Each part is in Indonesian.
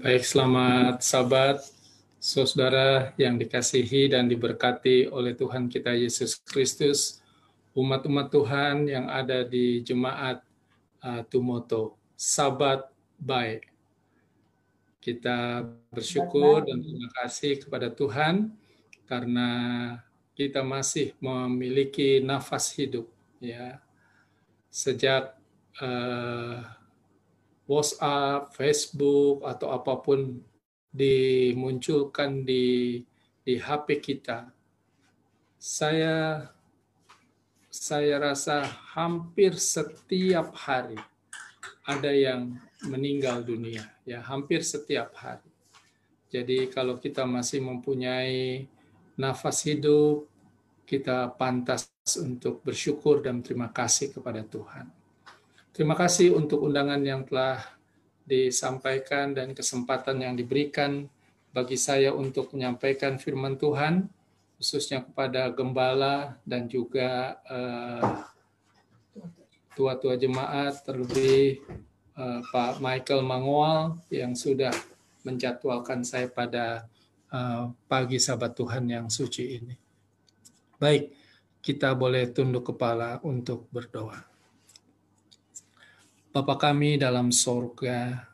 Baik, selamat sahabat, saudara yang dikasihi dan diberkati oleh Tuhan kita Yesus Kristus, umat-umat Tuhan yang ada di jemaat uh, Tumoto. Sabat baik. Kita bersyukur dan terima kasih kepada Tuhan karena kita masih memiliki nafas hidup ya. Sejak uh, WhatsApp, Facebook atau apa pun dimunculkan di di HP kita. Saya saya rasa hampir setiap hari ada yang meninggal dunia ya hampir setiap hari. Jadi kalau kita masih mempunyai nafas hidup, kita pantas untuk bersyukur dan terima kasih kepada Tuhan. Terima kasih untuk undangan yang telah disampaikan dan kesempatan yang diberikan bagi saya untuk menyampaikan firman Tuhan, khususnya kepada gembala dan juga uh, tua-tua jemaat, terlebih uh, Pak Michael Mangual yang sudah menjadwalkan saya pada uh, pagi sahabat Tuhan yang suci ini. Baik, kita boleh tunduk kepala untuk berdoa. Bapa kami dalam sorga,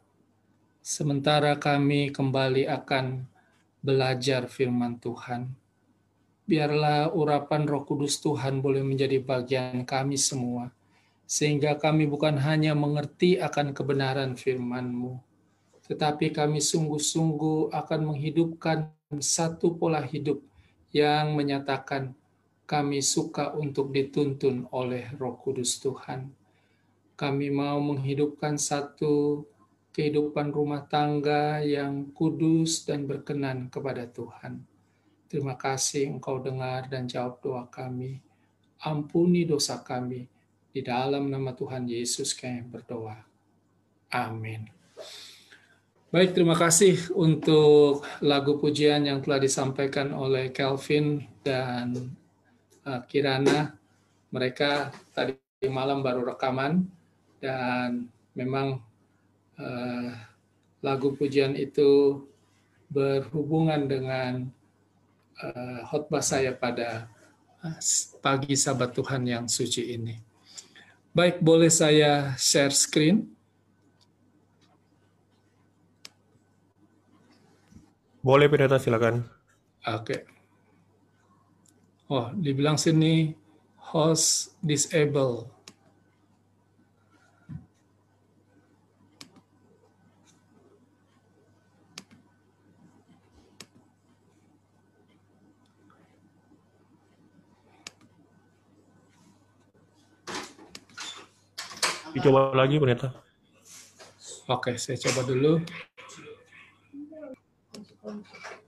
sementara kami kembali akan belajar firman Tuhan, biarlah urapan roh kudus Tuhan boleh menjadi bagian kami semua, sehingga kami bukan hanya mengerti akan kebenaran firman-Mu, tetapi kami sungguh-sungguh akan menghidupkan satu pola hidup yang menyatakan kami suka untuk dituntun oleh Roh Kudus Tuhan. Kami mau menghidupkan satu kehidupan rumah tangga yang kudus dan berkenan kepada Tuhan. Terima kasih Engkau dengar dan jawab doa kami. Ampuni dosa kami di dalam nama Tuhan Yesus kami berdoa. Amin. Baik, terima kasih untuk lagu pujian yang telah disampaikan oleh Kelvin dan uh, Kirana. Mereka tadi malam baru rekaman dan memang uh, lagu pujian itu berhubungan dengan uh, khotbah saya pada pagi sabat Tuhan yang suci ini. Baik, boleh saya share screen? Boleh, Pendeta, silakan. Oke. Oh, dibilang sini host disable. Dicoba lagi, Pendeta. Oke, saya coba dulu.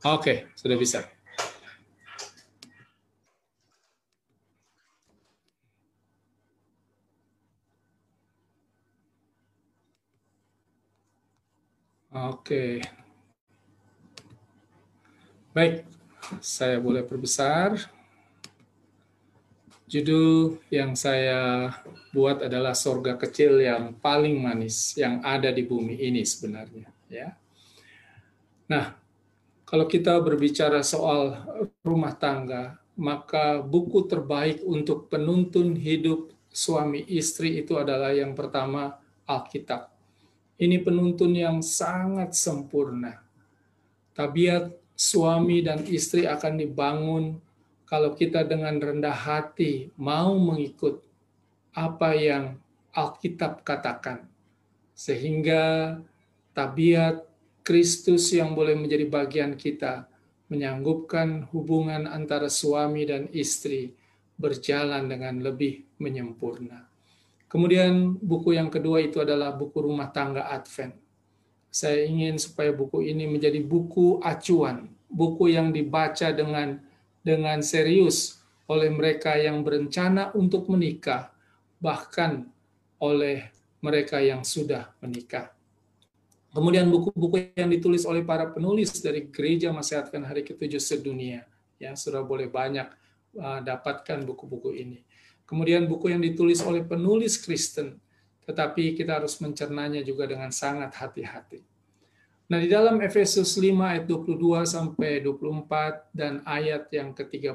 Oke, sudah bisa. Oke. Baik, saya boleh perbesar. Judul yang saya buat adalah sorga kecil yang paling manis yang ada di bumi ini sebenarnya. Ya. Nah, kalau kita berbicara soal rumah tangga, maka buku terbaik untuk penuntun hidup suami istri itu adalah yang pertama Alkitab. Ini penuntun yang sangat sempurna. Tabiat suami dan istri akan dibangun kalau kita dengan rendah hati mau mengikut apa yang Alkitab katakan, sehingga tabiat Kristus yang boleh menjadi bagian kita menyanggupkan hubungan antara suami dan istri berjalan dengan lebih menyempurna. Kemudian buku yang kedua itu adalah buku rumah tangga Advent. Saya ingin supaya buku ini menjadi buku acuan, buku yang dibaca dengan dengan serius oleh mereka yang berencana untuk menikah, bahkan oleh mereka yang sudah menikah. Kemudian buku-buku yang ditulis oleh para penulis dari Gereja Masyarakat Hari Ketujuh Sedunia, ya sudah boleh banyak uh, dapatkan buku-buku ini. Kemudian buku yang ditulis oleh penulis Kristen, tetapi kita harus mencernanya juga dengan sangat hati-hati. Nah, di dalam Efesus 5 ayat 22 sampai 24 dan ayat yang ke-33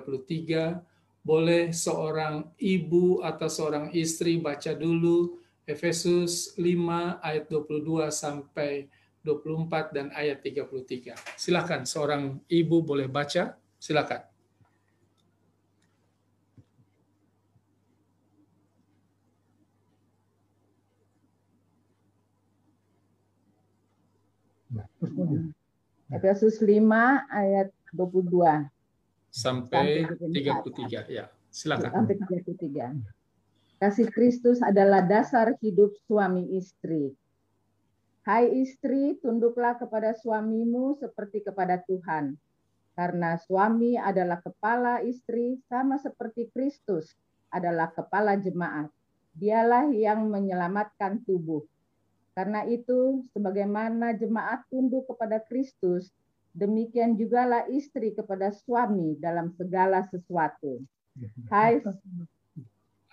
boleh seorang ibu atau seorang istri baca dulu Efesus 5 ayat 22 sampai 24 dan ayat 33. Silakan seorang ibu boleh baca, silakan. Efesus 5 ayat 22 sampai 33 ya. Silakan. Sampai 33. Kasih Kristus adalah dasar hidup suami istri. Hai istri, tunduklah kepada suamimu seperti kepada Tuhan. Karena suami adalah kepala istri sama seperti Kristus adalah kepala jemaat. Dialah yang menyelamatkan tubuh. Karena itu, sebagaimana jemaat tunduk kepada Kristus, demikian jugalah istri kepada suami dalam segala sesuatu. Hai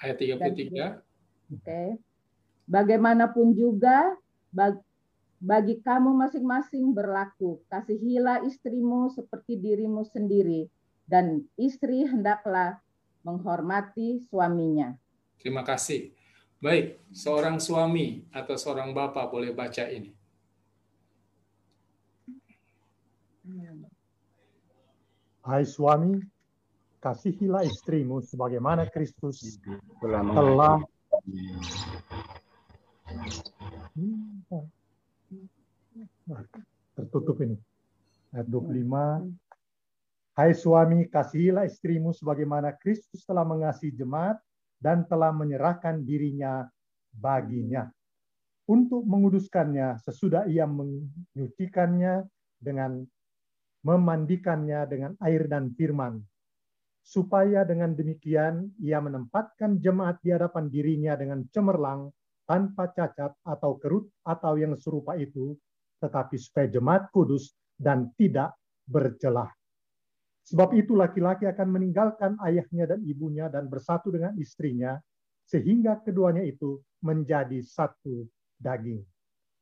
ayat 33. Oke. Okay. Bagaimanapun juga bagi kamu masing-masing berlaku, kasihilah istrimu seperti dirimu sendiri dan istri hendaklah menghormati suaminya. Terima kasih. Baik, seorang suami atau seorang bapak boleh baca ini. Hai suami, kasihilah istrimu sebagaimana Kristus telah tertutup ini. Ayat 25. Hai suami, kasihilah istrimu sebagaimana Kristus telah mengasihi jemaat dan telah menyerahkan dirinya baginya untuk menguduskannya sesudah ia menyucikannya dengan memandikannya dengan air dan firman, supaya dengan demikian ia menempatkan jemaat di hadapan dirinya dengan cemerlang, tanpa cacat atau kerut atau yang serupa itu, tetapi supaya jemaat kudus dan tidak bercelah. Sebab itu laki-laki akan meninggalkan ayahnya dan ibunya dan bersatu dengan istrinya, sehingga keduanya itu menjadi satu daging.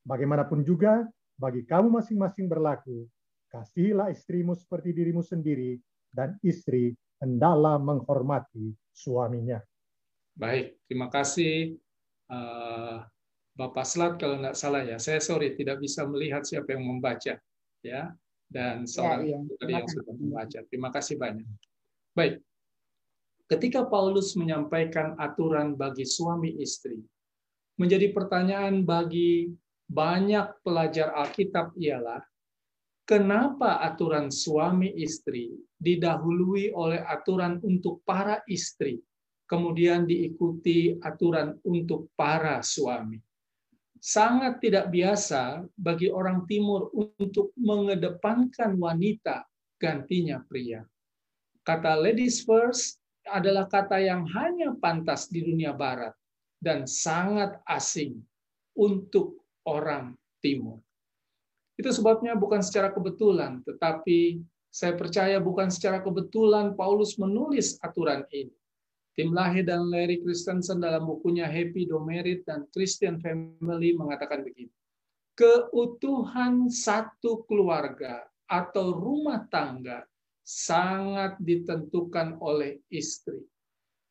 Bagaimanapun juga, bagi kamu masing-masing berlaku, Kasihilah istrimu seperti dirimu sendiri, dan istri hendaklah menghormati suaminya. Baik, terima kasih uh, Bapak Slat kalau nggak salah ya. Saya sorry tidak bisa melihat siapa yang membaca ya dan ya, seorang ya, iya. yang sudah membaca. Terima kasih banyak. Baik, ketika Paulus menyampaikan aturan bagi suami istri, menjadi pertanyaan bagi banyak pelajar Alkitab ialah kenapa aturan suami istri didahului oleh aturan untuk para istri, kemudian diikuti aturan untuk para suami. Sangat tidak biasa bagi orang timur untuk mengedepankan wanita gantinya pria. Kata ladies first adalah kata yang hanya pantas di dunia barat dan sangat asing untuk orang timur. Itu sebabnya bukan secara kebetulan, tetapi saya percaya bukan secara kebetulan Paulus menulis aturan ini. Tim Lahir dan Larry Christensen dalam bukunya Happy Domerit dan Christian Family mengatakan begini. Keutuhan satu keluarga atau rumah tangga sangat ditentukan oleh istri.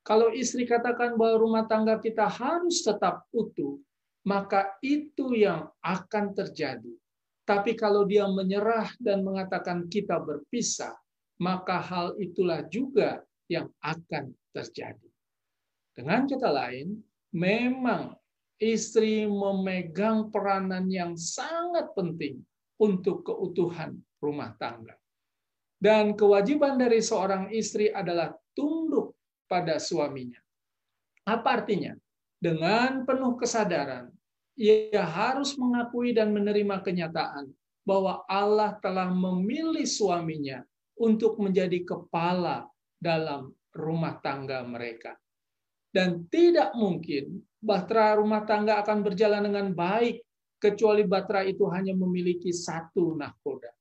Kalau istri katakan bahwa rumah tangga kita harus tetap utuh, maka itu yang akan terjadi tapi kalau dia menyerah dan mengatakan kita berpisah, maka hal itulah juga yang akan terjadi. Dengan kata lain, memang istri memegang peranan yang sangat penting untuk keutuhan rumah tangga. Dan kewajiban dari seorang istri adalah tunduk pada suaminya. Apa artinya? Dengan penuh kesadaran, ia harus mengakui dan menerima kenyataan bahwa Allah telah memilih suaminya untuk menjadi kepala dalam rumah tangga mereka. Dan tidak mungkin bahtera rumah tangga akan berjalan dengan baik kecuali bahtera itu hanya memiliki satu nahkoda.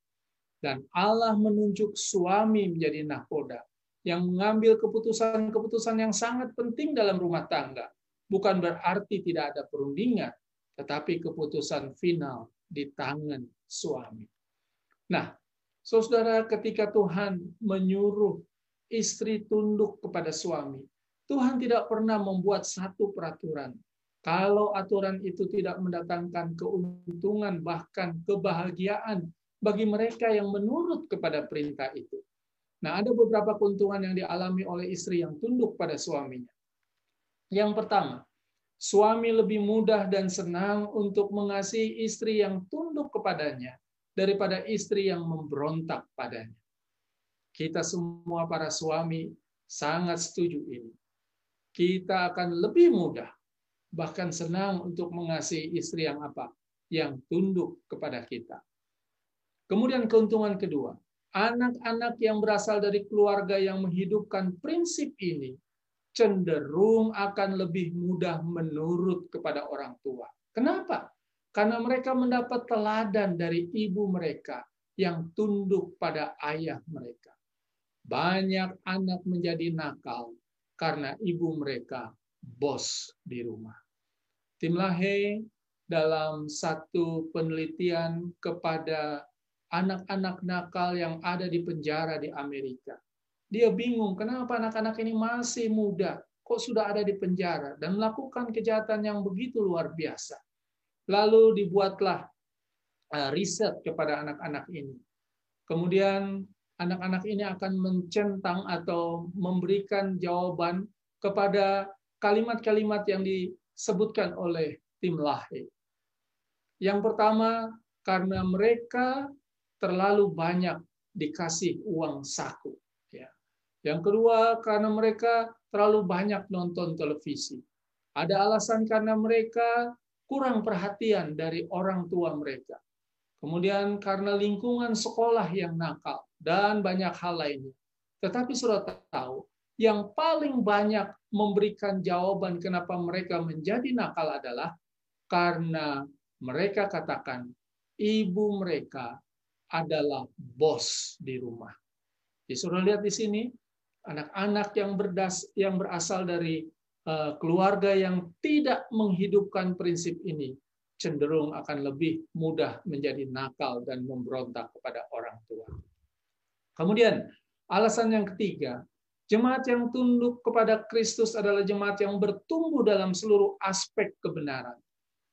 Dan Allah menunjuk suami menjadi nahkoda yang mengambil keputusan-keputusan yang sangat penting dalam rumah tangga. Bukan berarti tidak ada perundingan, tetapi keputusan final di tangan suami. Nah, saudara, ketika Tuhan menyuruh istri tunduk kepada suami, Tuhan tidak pernah membuat satu peraturan. Kalau aturan itu tidak mendatangkan keuntungan, bahkan kebahagiaan bagi mereka yang menurut kepada perintah itu. Nah, ada beberapa keuntungan yang dialami oleh istri yang tunduk pada suaminya. Yang pertama, suami lebih mudah dan senang untuk mengasihi istri yang tunduk kepadanya daripada istri yang memberontak padanya. Kita semua para suami sangat setuju ini kita akan lebih mudah bahkan senang untuk mengasihi istri yang apa? Yang tunduk kepada kita. Kemudian keuntungan kedua, anak-anak yang berasal dari keluarga yang menghidupkan prinsip ini cenderung akan lebih mudah menurut kepada orang tua. Kenapa? Karena mereka mendapat teladan dari ibu mereka yang tunduk pada ayah mereka. Banyak anak menjadi nakal karena ibu mereka bos di rumah. Tim Lahey dalam satu penelitian kepada anak-anak nakal yang ada di penjara di Amerika. Dia bingung kenapa anak-anak ini masih muda, kok sudah ada di penjara dan melakukan kejahatan yang begitu luar biasa. Lalu dibuatlah uh, riset kepada anak-anak ini. Kemudian anak-anak ini akan mencentang atau memberikan jawaban kepada kalimat-kalimat yang disebutkan oleh tim Lahir. Yang pertama, karena mereka terlalu banyak dikasih uang saku. Ya. Yang kedua, karena mereka terlalu banyak nonton televisi. Ada alasan karena mereka kurang perhatian dari orang tua mereka. Kemudian karena lingkungan sekolah yang nakal dan banyak hal lainnya. Tetapi sudah tahu, yang paling banyak memberikan jawaban kenapa mereka menjadi nakal adalah karena mereka katakan ibu mereka adalah bos di rumah. Disuruh lihat di sini anak-anak yang berdas yang berasal dari uh, keluarga yang tidak menghidupkan prinsip ini cenderung akan lebih mudah menjadi nakal dan memberontak kepada orang tua. Kemudian, alasan yang ketiga, jemaat yang tunduk kepada Kristus adalah jemaat yang bertumbuh dalam seluruh aspek kebenaran.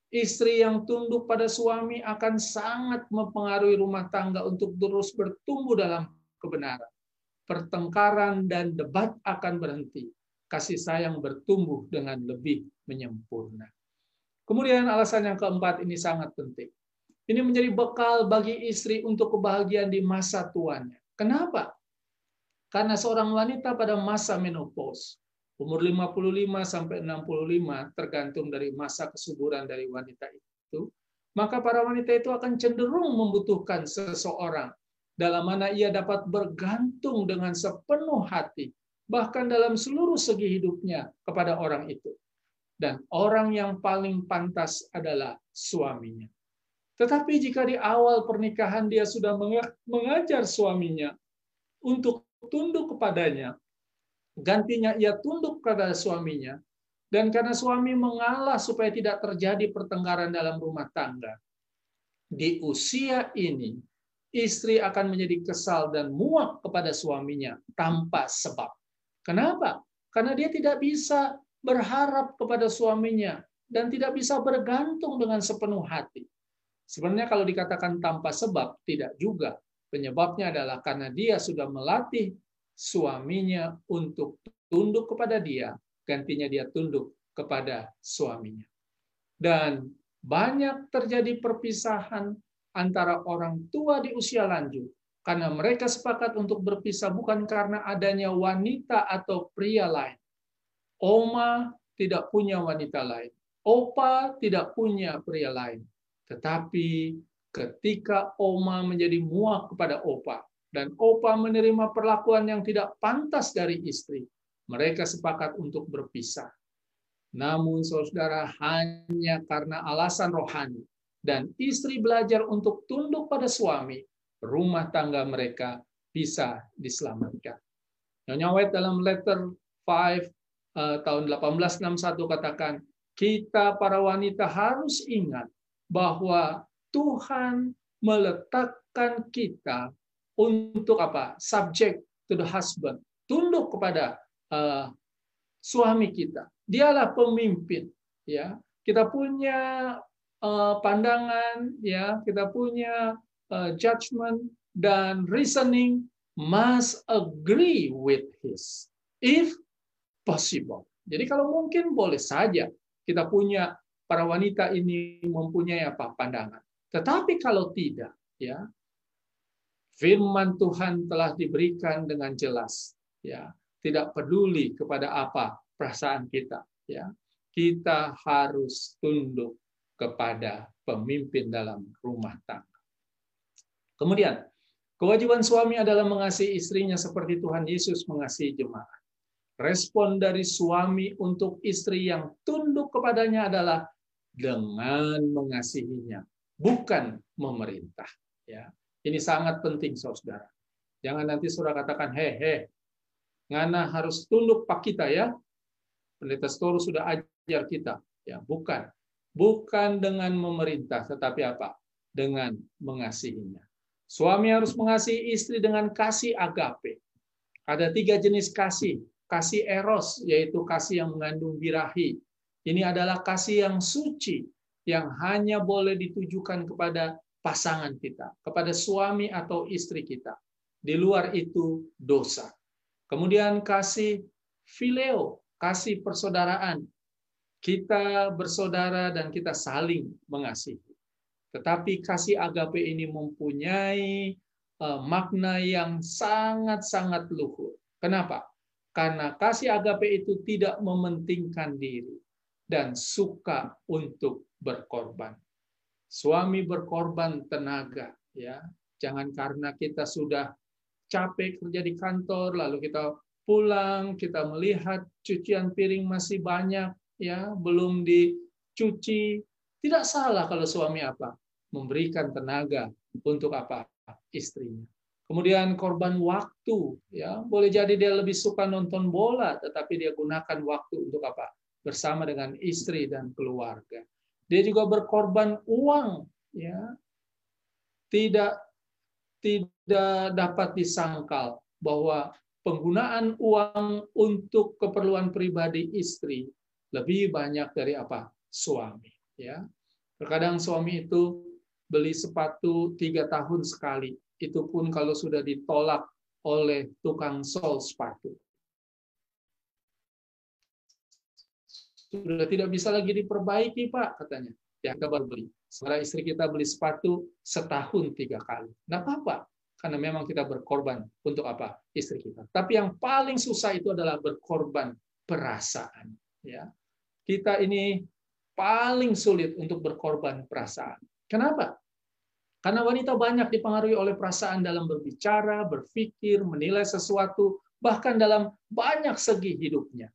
Istri yang tunduk pada suami akan sangat mempengaruhi rumah tangga untuk terus bertumbuh dalam kebenaran. Pertengkaran dan debat akan berhenti. Kasih sayang bertumbuh dengan lebih menyempurna. Kemudian alasan yang keempat ini sangat penting. Ini menjadi bekal bagi istri untuk kebahagiaan di masa tuanya. Kenapa? Karena seorang wanita pada masa menopause, umur 55 sampai 65 tergantung dari masa kesuburan dari wanita itu, maka para wanita itu akan cenderung membutuhkan seseorang dalam mana ia dapat bergantung dengan sepenuh hati, bahkan dalam seluruh segi hidupnya kepada orang itu dan orang yang paling pantas adalah suaminya. Tetapi jika di awal pernikahan dia sudah mengajar suaminya untuk tunduk kepadanya, gantinya ia tunduk kepada suaminya, dan karena suami mengalah supaya tidak terjadi pertengkaran dalam rumah tangga, di usia ini istri akan menjadi kesal dan muak kepada suaminya tanpa sebab. Kenapa? Karena dia tidak bisa berharap kepada suaminya dan tidak bisa bergantung dengan sepenuh hati. Sebenarnya kalau dikatakan tanpa sebab, tidak juga. Penyebabnya adalah karena dia sudah melatih suaminya untuk tunduk kepada dia, gantinya dia tunduk kepada suaminya. Dan banyak terjadi perpisahan antara orang tua di usia lanjut karena mereka sepakat untuk berpisah bukan karena adanya wanita atau pria lain, Oma tidak punya wanita lain. Opa tidak punya pria lain. Tetapi ketika Oma menjadi muak kepada Opa dan Opa menerima perlakuan yang tidak pantas dari istri, mereka sepakat untuk berpisah. Namun saudara hanya karena alasan rohani dan istri belajar untuk tunduk pada suami, rumah tangga mereka bisa diselamatkan. Nyonya White dalam letter 5 Eh, tahun 1861 katakan, kita para wanita harus ingat bahwa Tuhan meletakkan kita untuk apa? Subject to the husband, tunduk kepada uh, suami kita. Dialah pemimpin, ya. Kita punya uh, pandangan, ya, kita punya uh, judgment dan reasoning must agree with his if possible. Jadi kalau mungkin boleh saja kita punya para wanita ini mempunyai apa pandangan. Tetapi kalau tidak, ya firman Tuhan telah diberikan dengan jelas, ya tidak peduli kepada apa perasaan kita, ya kita harus tunduk kepada pemimpin dalam rumah tangga. Kemudian, kewajiban suami adalah mengasihi istrinya seperti Tuhan Yesus mengasihi jemaat. Respon dari suami untuk istri yang tunduk kepadanya adalah dengan mengasihinya, bukan memerintah. Ya, ini sangat penting, saudara. Jangan nanti saudara katakan, hehe, ngana harus tunduk pak kita ya. Pendeta Storu sudah ajar kita. Ya, bukan. Bukan dengan memerintah, tetapi apa? Dengan mengasihinya. Suami harus mengasihi istri dengan kasih agape. Ada tiga jenis kasih kasih eros, yaitu kasih yang mengandung birahi. Ini adalah kasih yang suci, yang hanya boleh ditujukan kepada pasangan kita, kepada suami atau istri kita. Di luar itu dosa. Kemudian kasih fileo, kasih persaudaraan. Kita bersaudara dan kita saling mengasihi. Tetapi kasih agape ini mempunyai eh, makna yang sangat-sangat luhur. Kenapa? Karena kasih agape itu tidak mementingkan diri dan suka untuk berkorban. Suami berkorban tenaga, ya. Jangan karena kita sudah capek kerja di kantor, lalu kita pulang, kita melihat cucian piring masih banyak, ya, belum dicuci. Tidak salah kalau suami apa? Memberikan tenaga untuk apa? Istrinya. Kemudian korban waktu, ya boleh jadi dia lebih suka nonton bola, tetapi dia gunakan waktu untuk apa? Bersama dengan istri dan keluarga. Dia juga berkorban uang, ya tidak tidak dapat disangkal bahwa penggunaan uang untuk keperluan pribadi istri lebih banyak dari apa suami ya terkadang suami itu beli sepatu tiga tahun sekali itu pun kalau sudah ditolak oleh tukang sol sepatu. Sudah tidak bisa lagi diperbaiki, Pak, katanya. Ya, kita beli. Sementara istri kita beli sepatu setahun tiga kali. Nggak apa-apa, karena memang kita berkorban untuk apa? Istri kita. Tapi yang paling susah itu adalah berkorban perasaan. Ya, Kita ini paling sulit untuk berkorban perasaan. Kenapa? Karena wanita banyak dipengaruhi oleh perasaan dalam berbicara, berpikir, menilai sesuatu, bahkan dalam banyak segi hidupnya.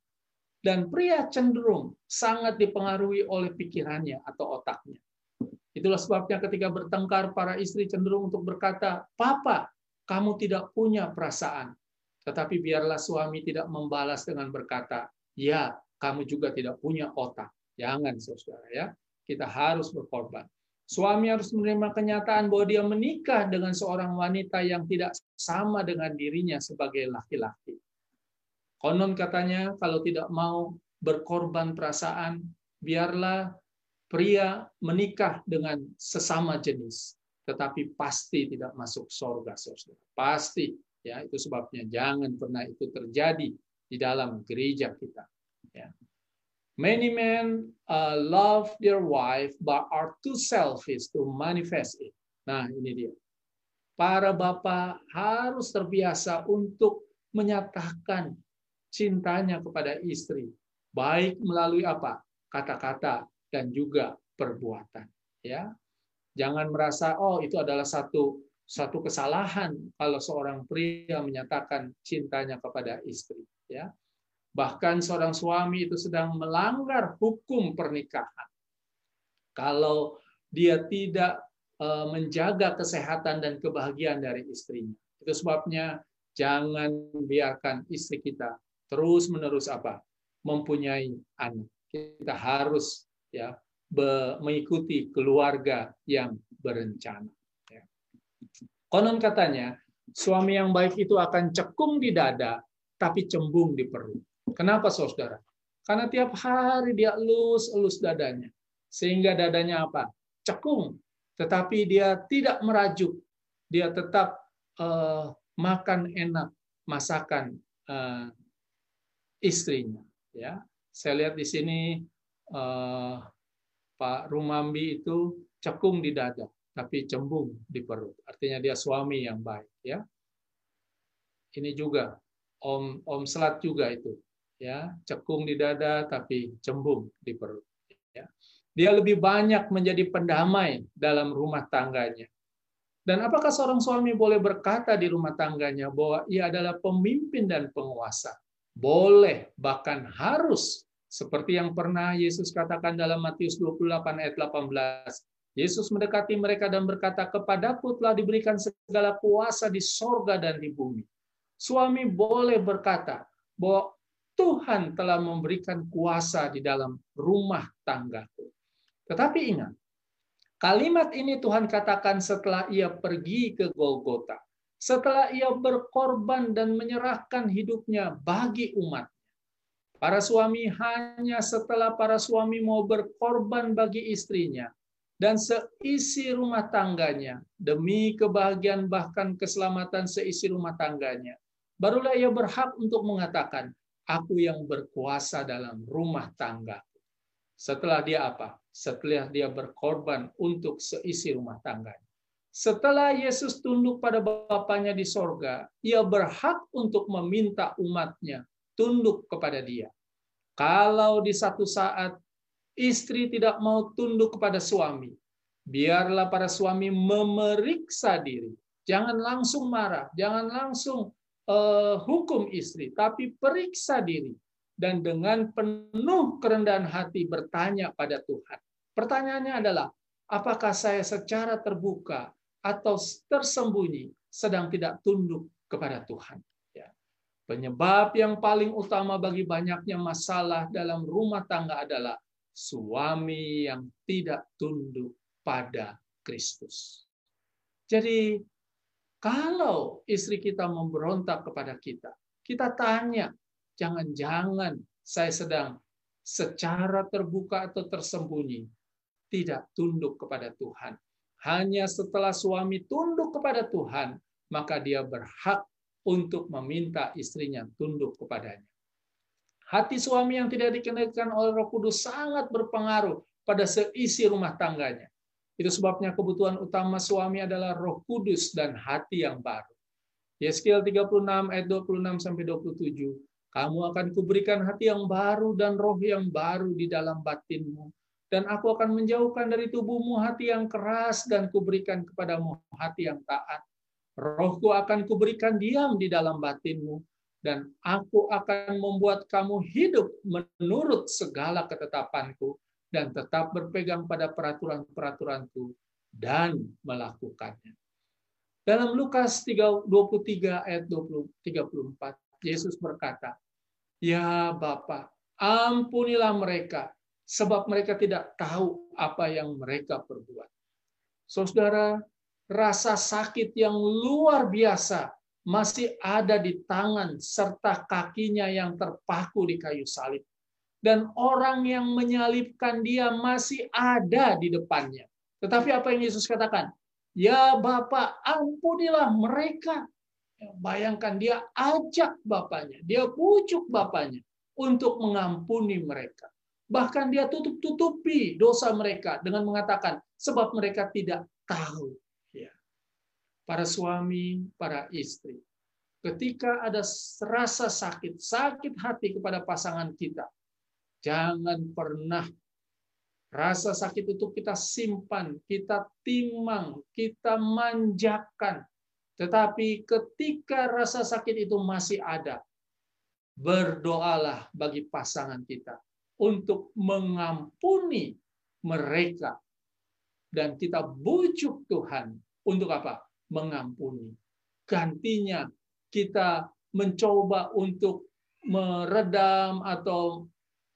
Dan pria cenderung sangat dipengaruhi oleh pikirannya atau otaknya. Itulah sebabnya ketika bertengkar, para istri cenderung untuk berkata, Papa, kamu tidak punya perasaan. Tetapi biarlah suami tidak membalas dengan berkata, Ya, kamu juga tidak punya otak. Jangan, saudara ya. Kita harus berkorban. Suami harus menerima kenyataan bahwa dia menikah dengan seorang wanita yang tidak sama dengan dirinya sebagai laki-laki. Konon katanya kalau tidak mau berkorban perasaan, biarlah pria menikah dengan sesama jenis, tetapi pasti tidak masuk surga, saudara. Pasti, ya itu sebabnya jangan pernah itu terjadi di dalam gereja kita. Ya. Many men uh, love their wife but are too selfish to manifest it. Nah, ini dia. Para bapak harus terbiasa untuk menyatakan cintanya kepada istri, baik melalui apa? kata-kata dan juga perbuatan, ya. Jangan merasa oh itu adalah satu satu kesalahan kalau seorang pria menyatakan cintanya kepada istri, ya. Bahkan seorang suami itu sedang melanggar hukum pernikahan. Kalau dia tidak e, menjaga kesehatan dan kebahagiaan dari istrinya. Itu sebabnya jangan biarkan istri kita terus-menerus apa? mempunyai anak. Kita harus ya mengikuti keluarga yang berencana. Ya. Konon katanya, suami yang baik itu akan cekung di dada, tapi cembung di perut. Kenapa saudara? Karena tiap hari dia elus-elus dadanya. Sehingga dadanya apa? Cekung. Tetapi dia tidak merajuk. Dia tetap uh, makan enak masakan uh, istrinya. Ya, saya lihat di sini uh, Pak Rumambi itu cekung di dada tapi cembung di perut. Artinya dia suami yang baik, ya. Ini juga Om Om Selat juga itu, ya, cekung di dada tapi cembung di perut, ya. Dia lebih banyak menjadi pendamai dalam rumah tangganya. Dan apakah seorang suami boleh berkata di rumah tangganya bahwa ia adalah pemimpin dan penguasa? Boleh, bahkan harus. Seperti yang pernah Yesus katakan dalam Matius 28 ayat 18. Yesus mendekati mereka dan berkata, Kepadaku telah diberikan segala kuasa di sorga dan di bumi. Suami boleh berkata bahwa Tuhan telah memberikan kuasa di dalam rumah tanggaku. Tetapi ingat, kalimat ini Tuhan katakan setelah ia pergi ke Golgota. Setelah ia berkorban dan menyerahkan hidupnya bagi umat. Para suami hanya setelah para suami mau berkorban bagi istrinya, dan seisi rumah tangganya demi kebahagiaan bahkan keselamatan seisi rumah tangganya. Barulah ia berhak untuk mengatakan, aku yang berkuasa dalam rumah tangga. Setelah dia apa? Setelah dia berkorban untuk seisi rumah tangganya. Setelah Yesus tunduk pada Bapaknya di sorga, ia berhak untuk meminta umatnya tunduk kepada dia. Kalau di satu saat istri tidak mau tunduk kepada suami, biarlah para suami memeriksa diri. Jangan langsung marah, jangan langsung uh, hukum istri, tapi periksa diri dan dengan penuh kerendahan hati bertanya pada Tuhan. Pertanyaannya adalah, apakah saya secara terbuka atau tersembunyi sedang tidak tunduk kepada Tuhan? Ya. Penyebab yang paling utama bagi banyaknya masalah dalam rumah tangga adalah suami yang tidak tunduk pada Kristus. Jadi, kalau istri kita memberontak kepada kita, kita tanya, jangan-jangan saya sedang secara terbuka atau tersembunyi tidak tunduk kepada Tuhan. Hanya setelah suami tunduk kepada Tuhan, maka dia berhak untuk meminta istrinya tunduk kepadanya. Hati suami yang tidak dikendalikan oleh Roh Kudus sangat berpengaruh pada seisi rumah tangganya. Itu sebabnya kebutuhan utama suami adalah Roh Kudus dan hati yang baru. Yeskiel 36 ayat 26 sampai 27. Kamu akan kuberikan hati yang baru dan roh yang baru di dalam batinmu. Dan aku akan menjauhkan dari tubuhmu hati yang keras dan kuberikan kepadamu hati yang taat. Rohku akan kuberikan diam di dalam batinmu dan aku akan membuat kamu hidup menurut segala ketetapanku dan tetap berpegang pada peraturan-peraturanku dan melakukannya. Dalam Lukas 23 ayat 20, 34, Yesus berkata, Ya Bapa, ampunilah mereka, sebab mereka tidak tahu apa yang mereka perbuat. Saudara, rasa sakit yang luar biasa masih ada di tangan serta kakinya yang terpaku di kayu salib. Dan orang yang menyalibkan dia masih ada di depannya. Tetapi apa yang Yesus katakan? Ya Bapak, ampunilah mereka. Ya, bayangkan dia ajak Bapaknya, dia pucuk Bapaknya untuk mengampuni mereka. Bahkan dia tutup-tutupi dosa mereka dengan mengatakan, sebab mereka tidak tahu para suami, para istri. Ketika ada rasa sakit, sakit hati kepada pasangan kita, jangan pernah rasa sakit itu kita simpan, kita timang, kita manjakan. Tetapi ketika rasa sakit itu masih ada, berdoalah bagi pasangan kita untuk mengampuni mereka. Dan kita bujuk Tuhan untuk apa? mengampuni. Gantinya kita mencoba untuk meredam atau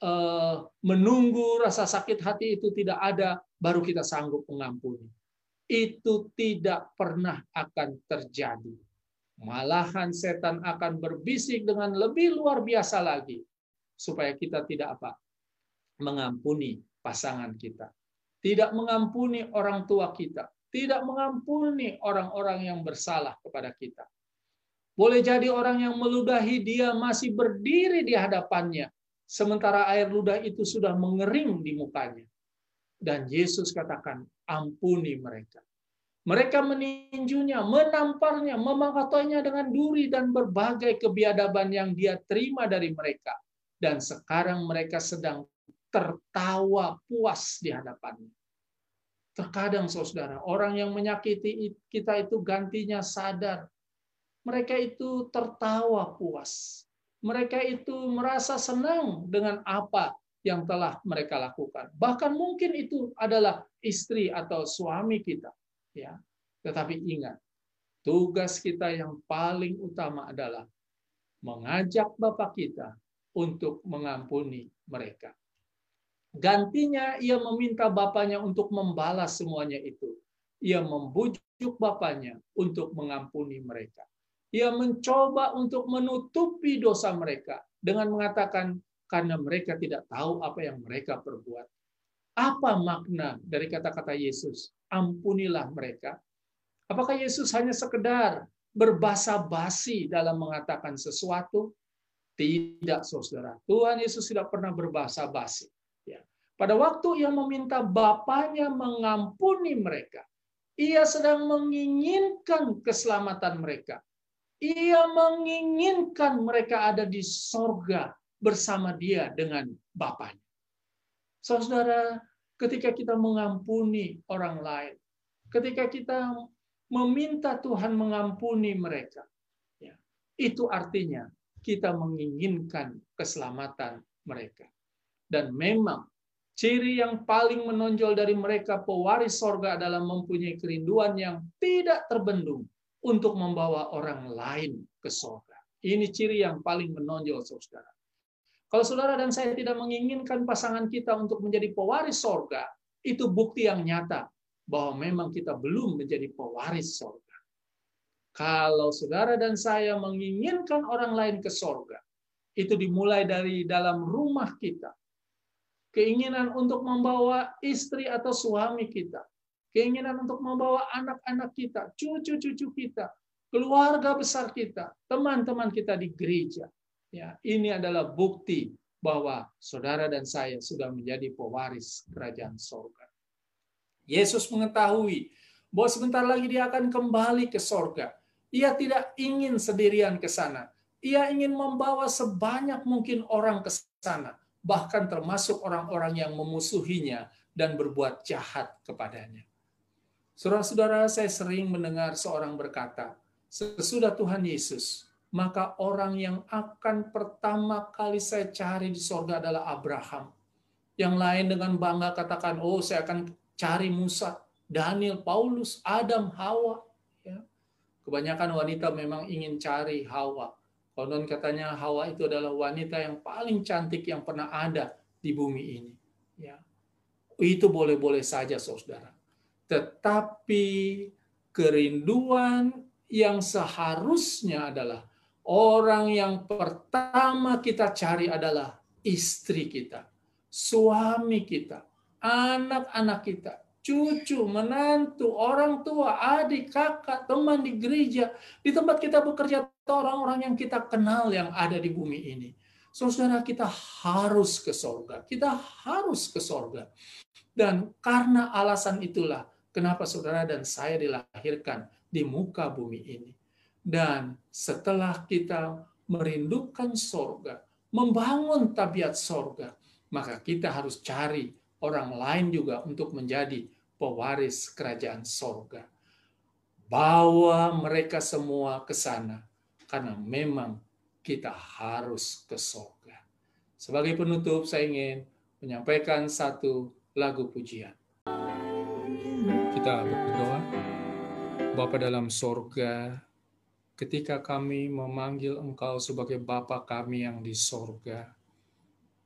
uh, menunggu rasa sakit hati itu tidak ada, baru kita sanggup mengampuni. itu tidak pernah akan terjadi. Malahan setan akan berbisik dengan lebih luar biasa lagi supaya kita tidak apa? Mengampuni pasangan kita, tidak mengampuni orang tua kita, tidak mengampuni orang-orang yang bersalah kepada kita. Boleh jadi orang yang meludahi dia masih berdiri di hadapannya, sementara air ludah itu sudah mengering di mukanya. Dan Yesus katakan, ampuni mereka. Mereka meninjunya, menamparnya, memangkatainya dengan duri dan berbagai kebiadaban yang dia terima dari mereka. Dan sekarang mereka sedang tertawa puas di hadapannya. Terkadang saudara, orang yang menyakiti kita itu gantinya sadar. Mereka itu tertawa puas. Mereka itu merasa senang dengan apa yang telah mereka lakukan. Bahkan mungkin itu adalah istri atau suami kita. ya. Tetapi ingat, tugas kita yang paling utama adalah mengajak Bapak kita untuk mengampuni mereka. Gantinya ia meminta bapaknya untuk membalas semuanya itu. Ia membujuk bapaknya untuk mengampuni mereka. Ia mencoba untuk menutupi dosa mereka dengan mengatakan karena mereka tidak tahu apa yang mereka perbuat. Apa makna dari kata-kata Yesus? Ampunilah mereka. Apakah Yesus hanya sekedar berbasa basi dalam mengatakan sesuatu? Tidak, saudara. Tuhan Yesus tidak pernah berbahasa basi. Pada waktu ia meminta bapaknya mengampuni mereka, ia sedang menginginkan keselamatan mereka. Ia menginginkan mereka ada di sorga bersama dia dengan bapaknya. Saudara, ketika kita mengampuni orang lain, ketika kita meminta Tuhan mengampuni mereka, ya, itu artinya kita menginginkan keselamatan mereka. Dan memang Ciri yang paling menonjol dari mereka pewaris sorga adalah mempunyai kerinduan yang tidak terbendung untuk membawa orang lain ke sorga. Ini ciri yang paling menonjol, saudara. Kalau saudara dan saya tidak menginginkan pasangan kita untuk menjadi pewaris sorga, itu bukti yang nyata bahwa memang kita belum menjadi pewaris sorga. Kalau saudara dan saya menginginkan orang lain ke sorga, itu dimulai dari dalam rumah kita, keinginan untuk membawa istri atau suami kita, keinginan untuk membawa anak-anak kita, cucu-cucu kita, keluarga besar kita, teman-teman kita di gereja. Ya, ini adalah bukti bahwa saudara dan saya sudah menjadi pewaris kerajaan sorga. Yesus mengetahui bahwa sebentar lagi dia akan kembali ke sorga. Ia tidak ingin sendirian ke sana. Ia ingin membawa sebanyak mungkin orang ke sana bahkan termasuk orang-orang yang memusuhinya dan berbuat jahat kepadanya. Saudara-saudara, saya sering mendengar seorang berkata, sesudah Tuhan Yesus, maka orang yang akan pertama kali saya cari di sorga adalah Abraham. Yang lain dengan bangga katakan, oh saya akan cari Musa, Daniel, Paulus, Adam, Hawa. Ya. Kebanyakan wanita memang ingin cari Hawa. Konon katanya Hawa itu adalah wanita yang paling cantik yang pernah ada di bumi ini. Ya. Itu boleh-boleh saja saudara. Tetapi kerinduan yang seharusnya adalah orang yang pertama kita cari adalah istri kita, suami kita, anak-anak kita, cucu, menantu, orang tua, adik, kakak, teman di gereja, di tempat kita bekerja, orang-orang yang kita kenal yang ada di bumi ini. Saudara, kita harus ke sorga. Kita harus ke sorga. Dan karena alasan itulah, kenapa saudara dan saya dilahirkan di muka bumi ini. Dan setelah kita merindukan sorga, membangun tabiat sorga, maka kita harus cari orang lain juga untuk menjadi pewaris kerajaan sorga. Bawa mereka semua ke sana, karena memang kita harus ke sorga. Sebagai penutup, saya ingin menyampaikan satu lagu pujian. Kita berdoa. Bapa dalam sorga, ketika kami memanggil Engkau sebagai Bapa kami yang di sorga,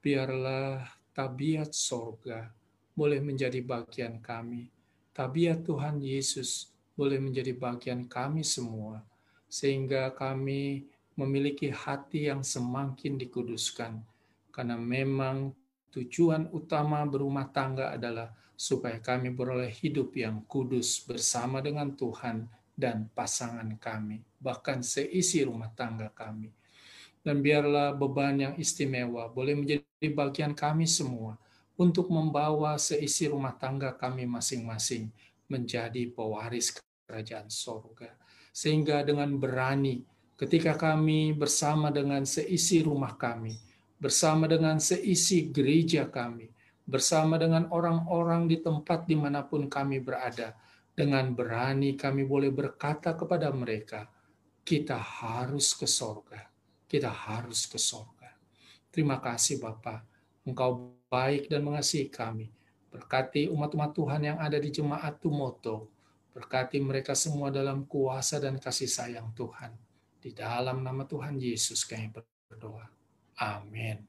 biarlah tabiat sorga boleh menjadi bagian kami. tabiat Tuhan Yesus boleh menjadi bagian kami semua, sehingga kami memiliki hati yang semakin dikuduskan, karena memang tujuan utama berumah tangga adalah supaya kami beroleh hidup yang kudus bersama dengan Tuhan dan pasangan kami, bahkan seisi rumah tangga kami. Dan biarlah beban yang istimewa boleh menjadi bagian kami semua untuk membawa seisi rumah tangga kami masing-masing menjadi pewaris kerajaan sorga. Sehingga dengan berani ketika kami bersama dengan seisi rumah kami, bersama dengan seisi gereja kami, bersama dengan orang-orang di tempat di mana pun kami berada, dengan berani kami boleh berkata kepada mereka, kita harus ke sorga. Kita harus ke sorga. Terima kasih Bapak. Engkau baik dan mengasihi kami. Berkati umat-umat Tuhan yang ada di jemaat Tumoto. Berkati mereka semua dalam kuasa dan kasih sayang Tuhan. Di dalam nama Tuhan Yesus kami berdoa. Amin.